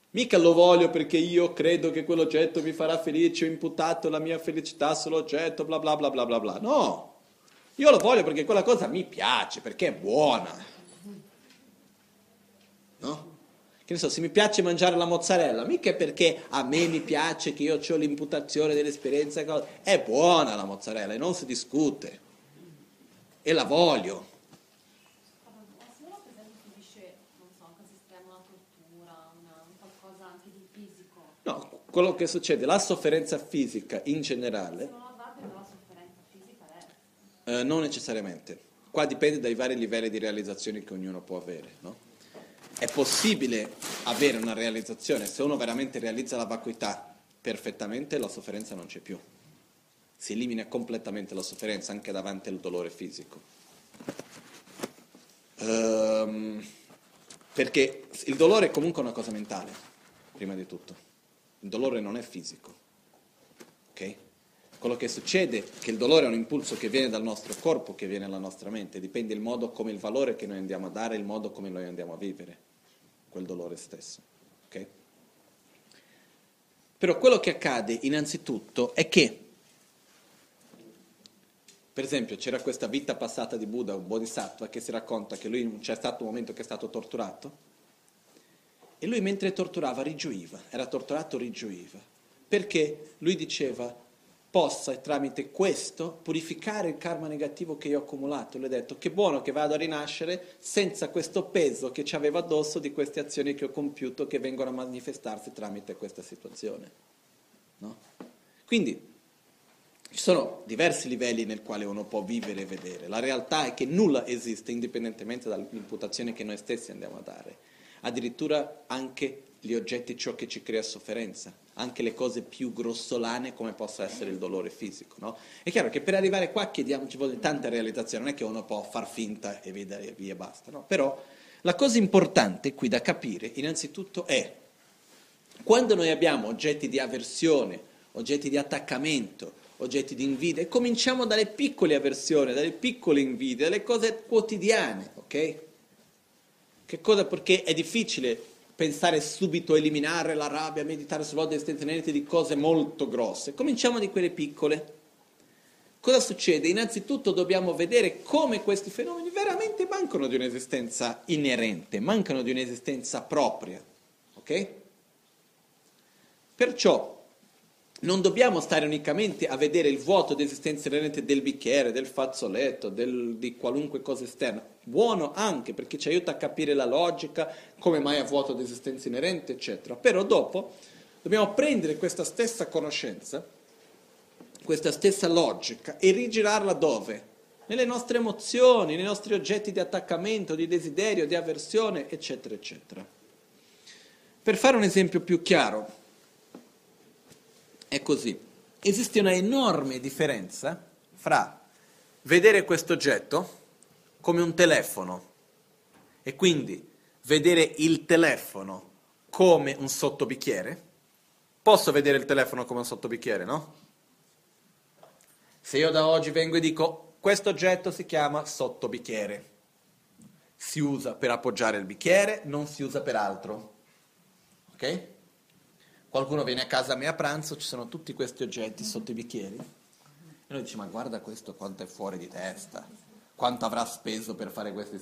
Mica lo voglio perché io credo che quell'oggetto mi farà felice, ho imputato la mia felicità sull'oggetto, bla bla bla bla bla bla. No, io lo voglio perché quella cosa mi piace, perché è buona. No? Che ne so, se mi piace mangiare la mozzarella, mica è perché a me mi piace che io ho l'imputazione dell'esperienza, è buona la mozzarella e non si discute. E la voglio. No, quello che succede, la sofferenza fisica in generale... Eh, non necessariamente. Qua dipende dai vari livelli di realizzazione che ognuno può avere. No? È possibile avere una realizzazione, se uno veramente realizza la vacuità perfettamente, la sofferenza non c'è più. Si elimina completamente la sofferenza anche davanti al dolore fisico. Um, perché il dolore è comunque una cosa mentale, prima di tutto. Il dolore non è fisico. Quello che succede è che il dolore è un impulso che viene dal nostro corpo, che viene dalla nostra mente, dipende il modo come il valore che noi andiamo a dare, il modo come noi andiamo a vivere quel dolore stesso. Ok? Però quello che accade innanzitutto è che, per esempio, c'era questa vita passata di Buddha, un bodhisattva, che si racconta che lui c'è stato un momento che è stato torturato e lui mentre torturava rigioiva, era torturato rigioiva, perché lui diceva possa tramite questo purificare il karma negativo che io ho accumulato. Lui ha detto che buono che vado a rinascere senza questo peso che ci avevo addosso di queste azioni che ho compiuto che vengono a manifestarsi tramite questa situazione. No? Quindi ci sono diversi livelli nel quale uno può vivere e vedere. La realtà è che nulla esiste indipendentemente dall'imputazione che noi stessi andiamo a dare addirittura anche gli oggetti ciò che ci crea sofferenza, anche le cose più grossolane come possa essere il dolore fisico. No? È chiaro che per arrivare qua chiediamo, ci vuole tanta realizzazione, non è che uno può far finta e via e basta, no? però la cosa importante qui da capire innanzitutto è quando noi abbiamo oggetti di avversione, oggetti di attaccamento, oggetti di invidia, e cominciamo dalle piccole avversioni, dalle piccole invidie, dalle cose quotidiane, ok? Che cosa? Perché è difficile pensare subito a eliminare la rabbia, meditare sull'odio essenzialmente di cose molto grosse. Cominciamo di quelle piccole. Cosa succede? Innanzitutto dobbiamo vedere come questi fenomeni veramente mancano di un'esistenza inerente, mancano di un'esistenza propria. Ok? Perciò non dobbiamo stare unicamente a vedere il vuoto di esistenza inerente del bicchiere, del fazzoletto, del, di qualunque cosa esterna. Buono anche perché ci aiuta a capire la logica, come mai ha vuoto di esistenza inerente, eccetera. Però dopo Dobbiamo prendere questa stessa conoscenza, questa stessa logica e rigirarla dove? Nelle nostre emozioni, nei nostri oggetti di attaccamento, di desiderio, di avversione, eccetera, eccetera. Per fare un esempio più chiaro, è così. Esiste una enorme differenza fra vedere questo oggetto come un telefono e quindi vedere il telefono come un sottobicchiere. Posso vedere il telefono come un sottobicchiere, no? Se io da oggi vengo e dico questo oggetto si chiama sottobicchiere, si usa per appoggiare il bicchiere, non si usa per altro. Ok? Qualcuno viene a casa mia a pranzo, ci sono tutti questi oggetti sotto i bicchieri. E noi diciamo, ma guarda questo quanto è fuori di testa. Quanto avrà speso per fare questi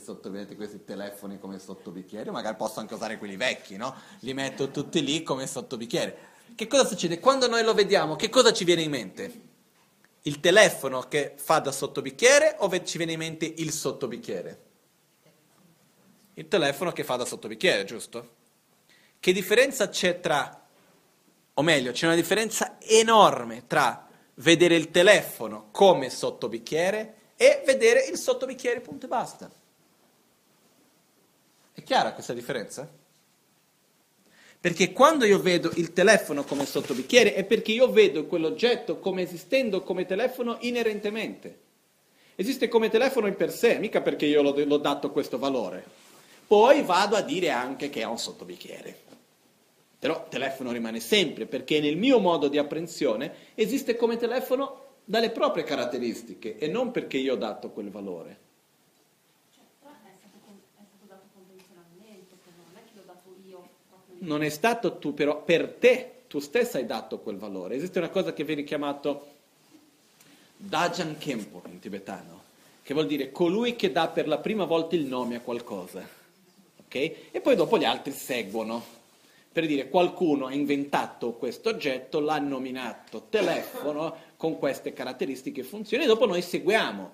questi telefoni come sottobicchieri? Magari posso anche usare quelli vecchi, no? Li metto tutti lì come sottobicchieri. Che cosa succede? Quando noi lo vediamo, che cosa ci viene in mente? Il telefono che fa da sottobicchiere o ci viene in mente il sottobicchiere? Il telefono che fa da sottobicchiere, giusto? Che differenza c'è tra o meglio, c'è una differenza enorme tra vedere il telefono come sottobicchiere e vedere il sottobicchiere, punto e basta. È chiara questa differenza? Perché quando io vedo il telefono come sottobicchiere è perché io vedo quell'oggetto come esistendo come telefono inerentemente. Esiste come telefono in per sé, mica perché io l'ho, l'ho dato questo valore. Poi vado a dire anche che è un sottobicchiere. Però telefono rimane sempre perché nel mio modo di apprensione esiste come telefono dalle proprie caratteristiche e non perché io ho dato quel valore. Non è stato tu, però per te, tu stessa hai dato quel valore. Esiste una cosa che viene chiamato Dajan Kempo in tibetano, che vuol dire colui che dà per la prima volta il nome a qualcosa. Okay? E poi dopo gli altri seguono. Per dire, qualcuno ha inventato questo oggetto, l'ha nominato telefono con queste caratteristiche e funzioni, e dopo noi seguiamo.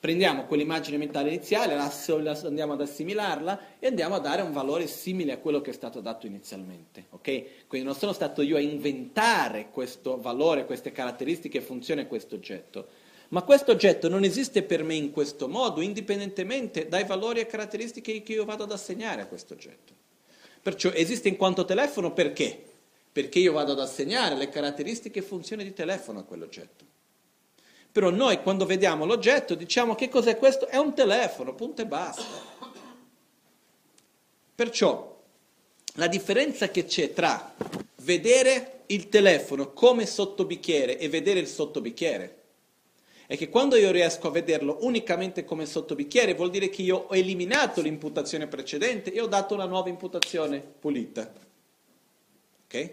Prendiamo quell'immagine mentale iniziale, andiamo ad assimilarla e andiamo a dare un valore simile a quello che è stato dato inizialmente. Okay? Quindi non sono stato io a inventare questo valore, queste caratteristiche e funzioni a questo oggetto. Ma questo oggetto non esiste per me in questo modo, indipendentemente dai valori e caratteristiche che io vado ad assegnare a questo oggetto. Perciò esiste in quanto telefono perché? Perché io vado ad assegnare le caratteristiche e funzioni di telefono a quell'oggetto. Però noi quando vediamo l'oggetto diciamo che cos'è questo? È un telefono, punto e basta. Perciò la differenza che c'è tra vedere il telefono come sottobicchiere e vedere il sottobicchiere è che quando io riesco a vederlo unicamente come sottobicchiere vuol dire che io ho eliminato l'imputazione precedente e ho dato una nuova imputazione pulita. Ok?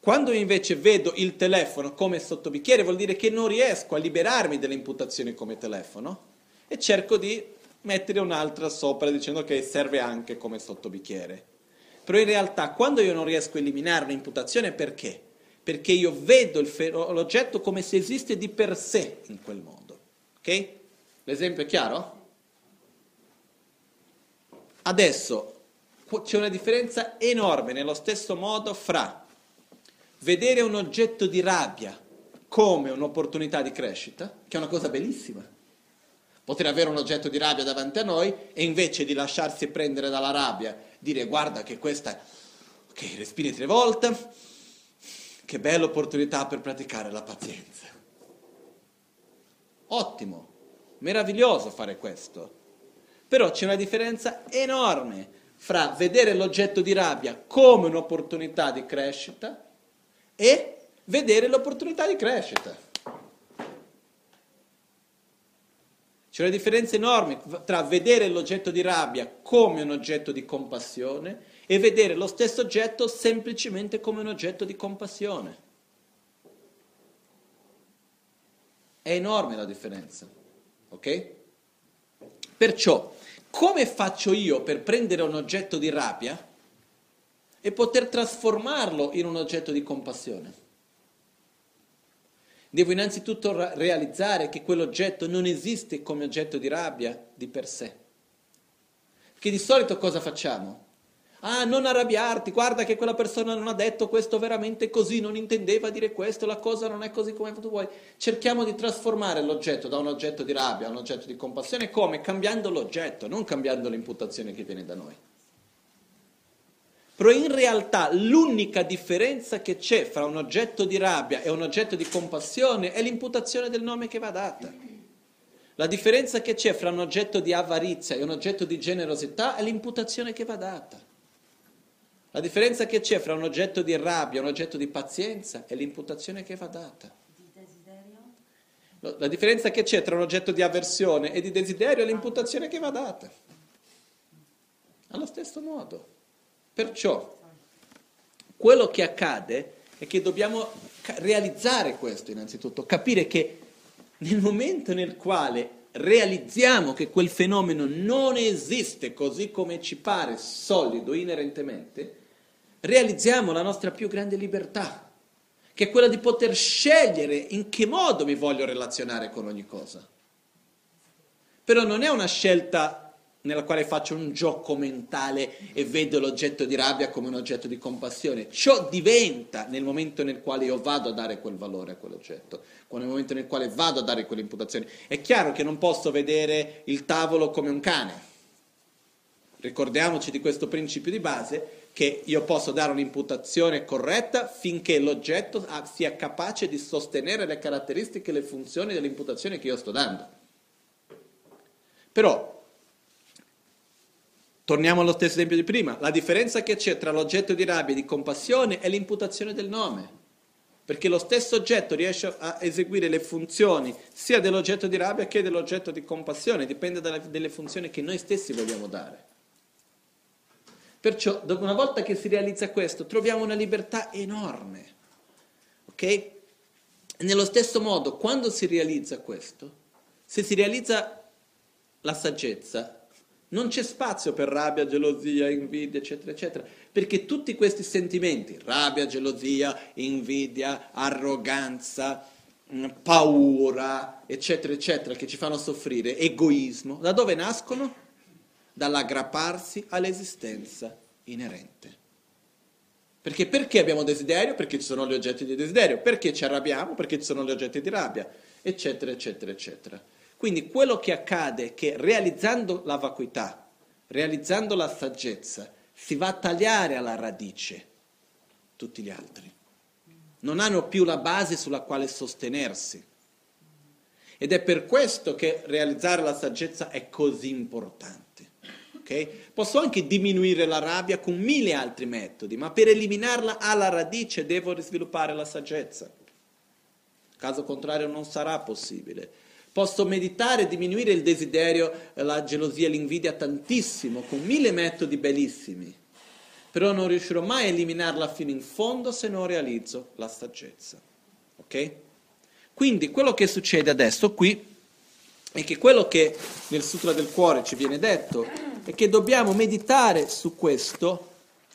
Quando invece vedo il telefono come sottobicchiere vuol dire che non riesco a liberarmi dell'imputazione come telefono e cerco di mettere un'altra sopra dicendo che serve anche come sottobicchiere. Però in realtà quando io non riesco a eliminare l'imputazione perché? Perché io vedo ferro, l'oggetto come se esiste di per sé in quel modo. Ok? L'esempio è chiaro? Adesso c'è una differenza enorme nello stesso modo fra vedere un oggetto di rabbia come un'opportunità di crescita, che è una cosa bellissima. Poter avere un oggetto di rabbia davanti a noi e invece di lasciarsi prendere dalla rabbia, dire guarda che questa, ok, respiri tre volte, che bella opportunità per praticare la pazienza. Ottimo, meraviglioso fare questo. Però c'è una differenza enorme fra vedere l'oggetto di rabbia come un'opportunità di crescita e vedere l'opportunità di crescita. C'è una differenza enorme tra vedere l'oggetto di rabbia come un oggetto di compassione e vedere lo stesso oggetto semplicemente come un oggetto di compassione. È enorme la differenza, ok? Perciò, come faccio io per prendere un oggetto di rabbia e poter trasformarlo in un oggetto di compassione? Devo innanzitutto realizzare che quell'oggetto non esiste come oggetto di rabbia di per sé. Che di solito cosa facciamo? Ah, non arrabbiarti, guarda che quella persona non ha detto questo veramente così, non intendeva dire questo, la cosa non è così come tu vuoi. Cerchiamo di trasformare l'oggetto da un oggetto di rabbia a un oggetto di compassione, come? Cambiando l'oggetto, non cambiando l'imputazione che viene da noi. Però in realtà l'unica differenza che c'è fra un oggetto di rabbia e un oggetto di compassione è l'imputazione del nome che va data. La differenza che c'è fra un oggetto di avarizia e un oggetto di generosità è l'imputazione che va data. La differenza che c'è fra un oggetto di rabbia e un oggetto di pazienza è l'imputazione che va data. La differenza che c'è tra un oggetto di avversione e di desiderio è l'imputazione che va data. Allo stesso modo. Perciò, quello che accade è che dobbiamo realizzare questo innanzitutto, capire che nel momento nel quale realizziamo che quel fenomeno non esiste così come ci pare solido inerentemente, realizziamo la nostra più grande libertà, che è quella di poter scegliere in che modo mi voglio relazionare con ogni cosa. Però non è una scelta nella quale faccio un gioco mentale e vedo l'oggetto di rabbia come un oggetto di compassione. Ciò diventa nel momento nel quale io vado a dare quel valore a quell'oggetto, nel momento nel quale vado a dare quell'imputazione. È chiaro che non posso vedere il tavolo come un cane. Ricordiamoci di questo principio di base che io posso dare un'imputazione corretta finché l'oggetto sia capace di sostenere le caratteristiche e le funzioni dell'imputazione che io sto dando. Però, torniamo allo stesso esempio di prima, la differenza che c'è tra l'oggetto di rabbia e di compassione è l'imputazione del nome, perché lo stesso oggetto riesce a eseguire le funzioni sia dell'oggetto di rabbia che dell'oggetto di compassione, dipende dalle funzioni che noi stessi vogliamo dare. Perciò, una volta che si realizza questo, troviamo una libertà enorme. Ok? Nello stesso modo, quando si realizza questo, se si realizza la saggezza, non c'è spazio per rabbia, gelosia, invidia, eccetera, eccetera, perché tutti questi sentimenti, rabbia, gelosia, invidia, arroganza, mm, paura, eccetera, eccetera, che ci fanno soffrire, egoismo, da dove nascono? Dall'aggrapparsi all'esistenza inerente. Perché perché abbiamo desiderio? Perché ci sono gli oggetti di desiderio. Perché ci arrabbiamo? Perché ci sono gli oggetti di rabbia, eccetera, eccetera, eccetera. Quindi quello che accade è che realizzando la vacuità, realizzando la saggezza, si va a tagliare alla radice tutti gli altri. Non hanno più la base sulla quale sostenersi. Ed è per questo che realizzare la saggezza è così importante. Okay? Posso anche diminuire la rabbia con mille altri metodi, ma per eliminarla alla radice devo sviluppare la saggezza. Caso contrario non sarà possibile. Posso meditare e diminuire il desiderio, la gelosia, l'invidia tantissimo, con mille metodi bellissimi, però non riuscirò mai a eliminarla fino in fondo se non realizzo la saggezza. Ok? Quindi quello che succede adesso qui è che quello che nel Sutra del Cuore ci viene detto è che dobbiamo meditare su questo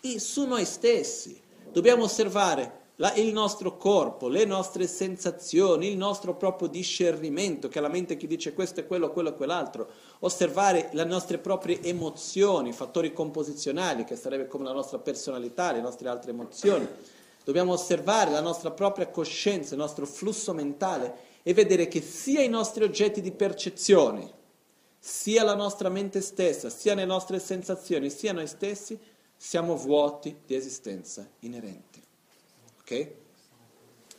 e su noi stessi. Dobbiamo osservare la, il nostro corpo, le nostre sensazioni, il nostro proprio discernimento, che è la mente che dice questo è quello, quello e quell'altro. Osservare le nostre proprie emozioni, fattori composizionali, che sarebbe come la nostra personalità, le nostre altre emozioni. Dobbiamo osservare la nostra propria coscienza, il nostro flusso mentale e vedere che sia i nostri oggetti di percezione, sia la nostra mente stessa, sia le nostre sensazioni, sia noi stessi, siamo vuoti di esistenza inerente. Ok?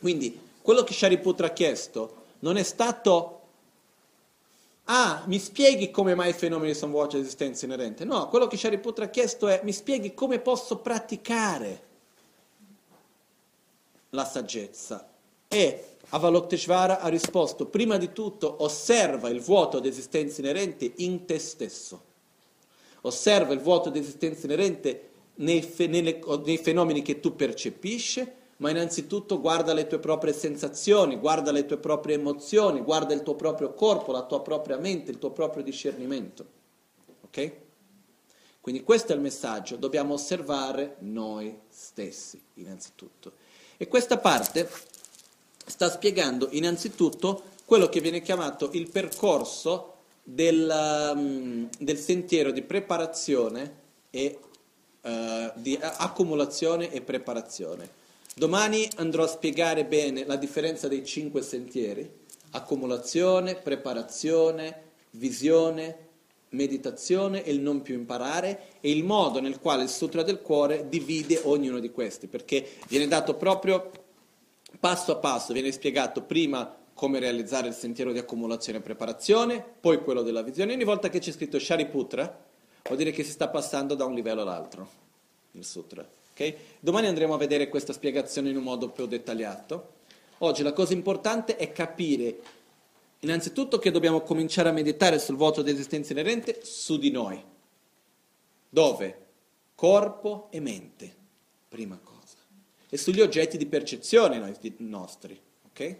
Quindi quello che Shariputra ha chiesto non è stato Ah, mi spieghi come mai i fenomeni sono vuoti di esistenza inerente? No, quello che Shariputra ha chiesto è mi spieghi come posso praticare la saggezza e Avalokiteshvara ha risposto, prima di tutto osserva il vuoto di esistenza inerente in te stesso. Osserva il vuoto di esistenza inerente nei, fe- nelle, nei fenomeni che tu percepisci, ma innanzitutto guarda le tue proprie sensazioni, guarda le tue proprie emozioni, guarda il tuo proprio corpo, la tua propria mente, il tuo proprio discernimento. Ok? Quindi questo è il messaggio, dobbiamo osservare noi stessi innanzitutto. E questa parte sta spiegando innanzitutto quello che viene chiamato il percorso del, um, del sentiero di preparazione e uh, di accumulazione e preparazione. Domani andrò a spiegare bene la differenza dei cinque sentieri, accumulazione, preparazione, visione, meditazione e il non più imparare e il modo nel quale il Sutra del Cuore divide ognuno di questi, perché viene dato proprio passo a passo, viene spiegato prima come realizzare il sentiero di accumulazione e preparazione, poi quello della visione. Ogni volta che c'è scritto Shariputra, vuol dire che si sta passando da un livello all'altro, il sutra. Okay? Domani andremo a vedere questa spiegazione in un modo più dettagliato. Oggi la cosa importante è capire innanzitutto che dobbiamo cominciare a meditare sul vuoto di esistenza inerente su di noi. Dove? Corpo e mente, prima cosa. E sugli oggetti di percezione nostri. Okay?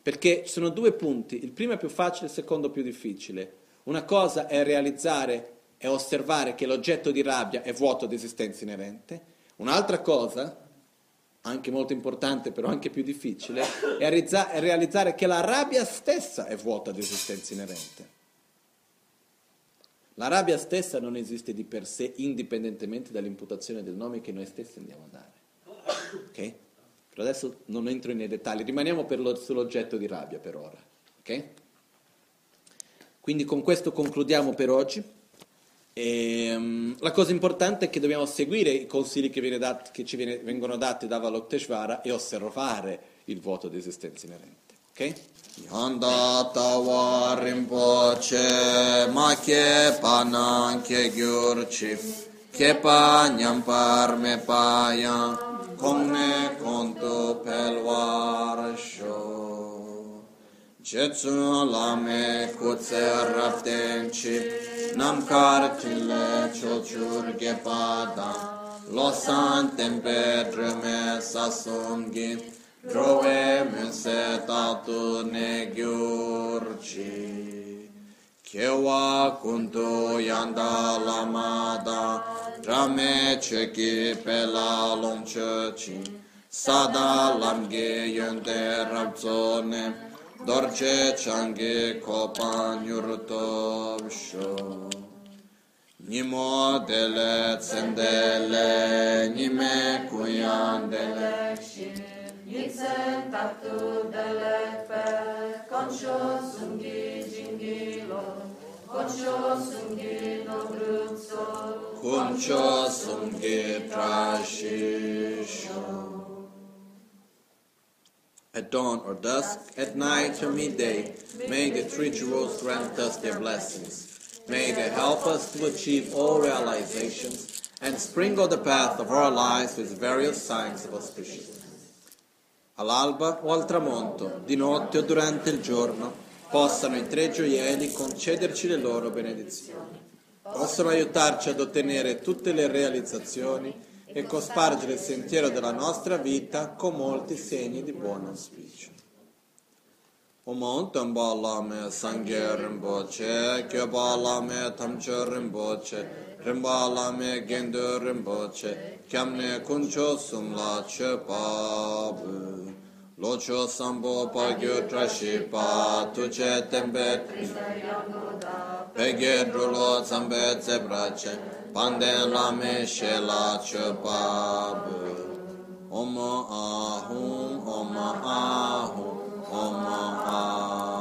Perché ci sono due punti, il primo è più facile, il secondo più difficile. Una cosa è realizzare e osservare che l'oggetto di rabbia è vuoto di esistenza inerente. Un'altra cosa, anche molto importante però anche più difficile, è, è realizzare che la rabbia stessa è vuota di esistenza inerente. La rabbia stessa non esiste di per sé indipendentemente dall'imputazione del nome che noi stessi andiamo a dare. Ok? Per adesso non entro nei dettagli, rimaniamo lo, sull'oggetto di rabbia per ora. Okay? Quindi con questo concludiamo per oggi. E, um, la cosa importante è che dobbiamo seguire i consigli che, dat- che ci viene, vengono dati da Valokteshvara e osservare il vuoto di esistenza inerente. Ok? Yanda tawa rinpoche ma che panan che che pa nyampar me con konto conto pel varșo. Cețu la me cu țărăftenci, nam cartile ciociur gepada, lo santem pe drăme sa sunghi, drove mânse tatu neghiurci. Chewa kuntu yanda lamada, Rame cheki pela longche chi Sada lamge yonde rabzone Dorje change kopa nyurto sho Nimo dele tsendele Nime kuyan dele Yitsen tatu dele pe Koncho sungi jingilo Koncho sungi no bruzzo Kuncho Sumge Prashisho. At dawn or dusk, at night or midday, may the three jewels grant us their blessings. May they help us to achieve all realizations and sprinkle the path of our lives with various signs of auspiciousness. All'alba o al tramonto, di notte o durante il giorno, possano i tre gioielli concederci le loro benedizioni possono aiutarci ad ottenere tutte le realizzazioni e cospargere il sentiero della nostra vita con molti segni di buon auspicio. Omon tamba lame sangye rinpoche, kyoba lame tamche rinpoche, rinpa lame gendo rinpoche, kyamne kuncho sumla che pabu. Locho sambo pagyo trashi pa, tuche tembe pege drulo zambe zebrace, pande lame shela chupab. Oma ahum, oma ahum, oma ahum.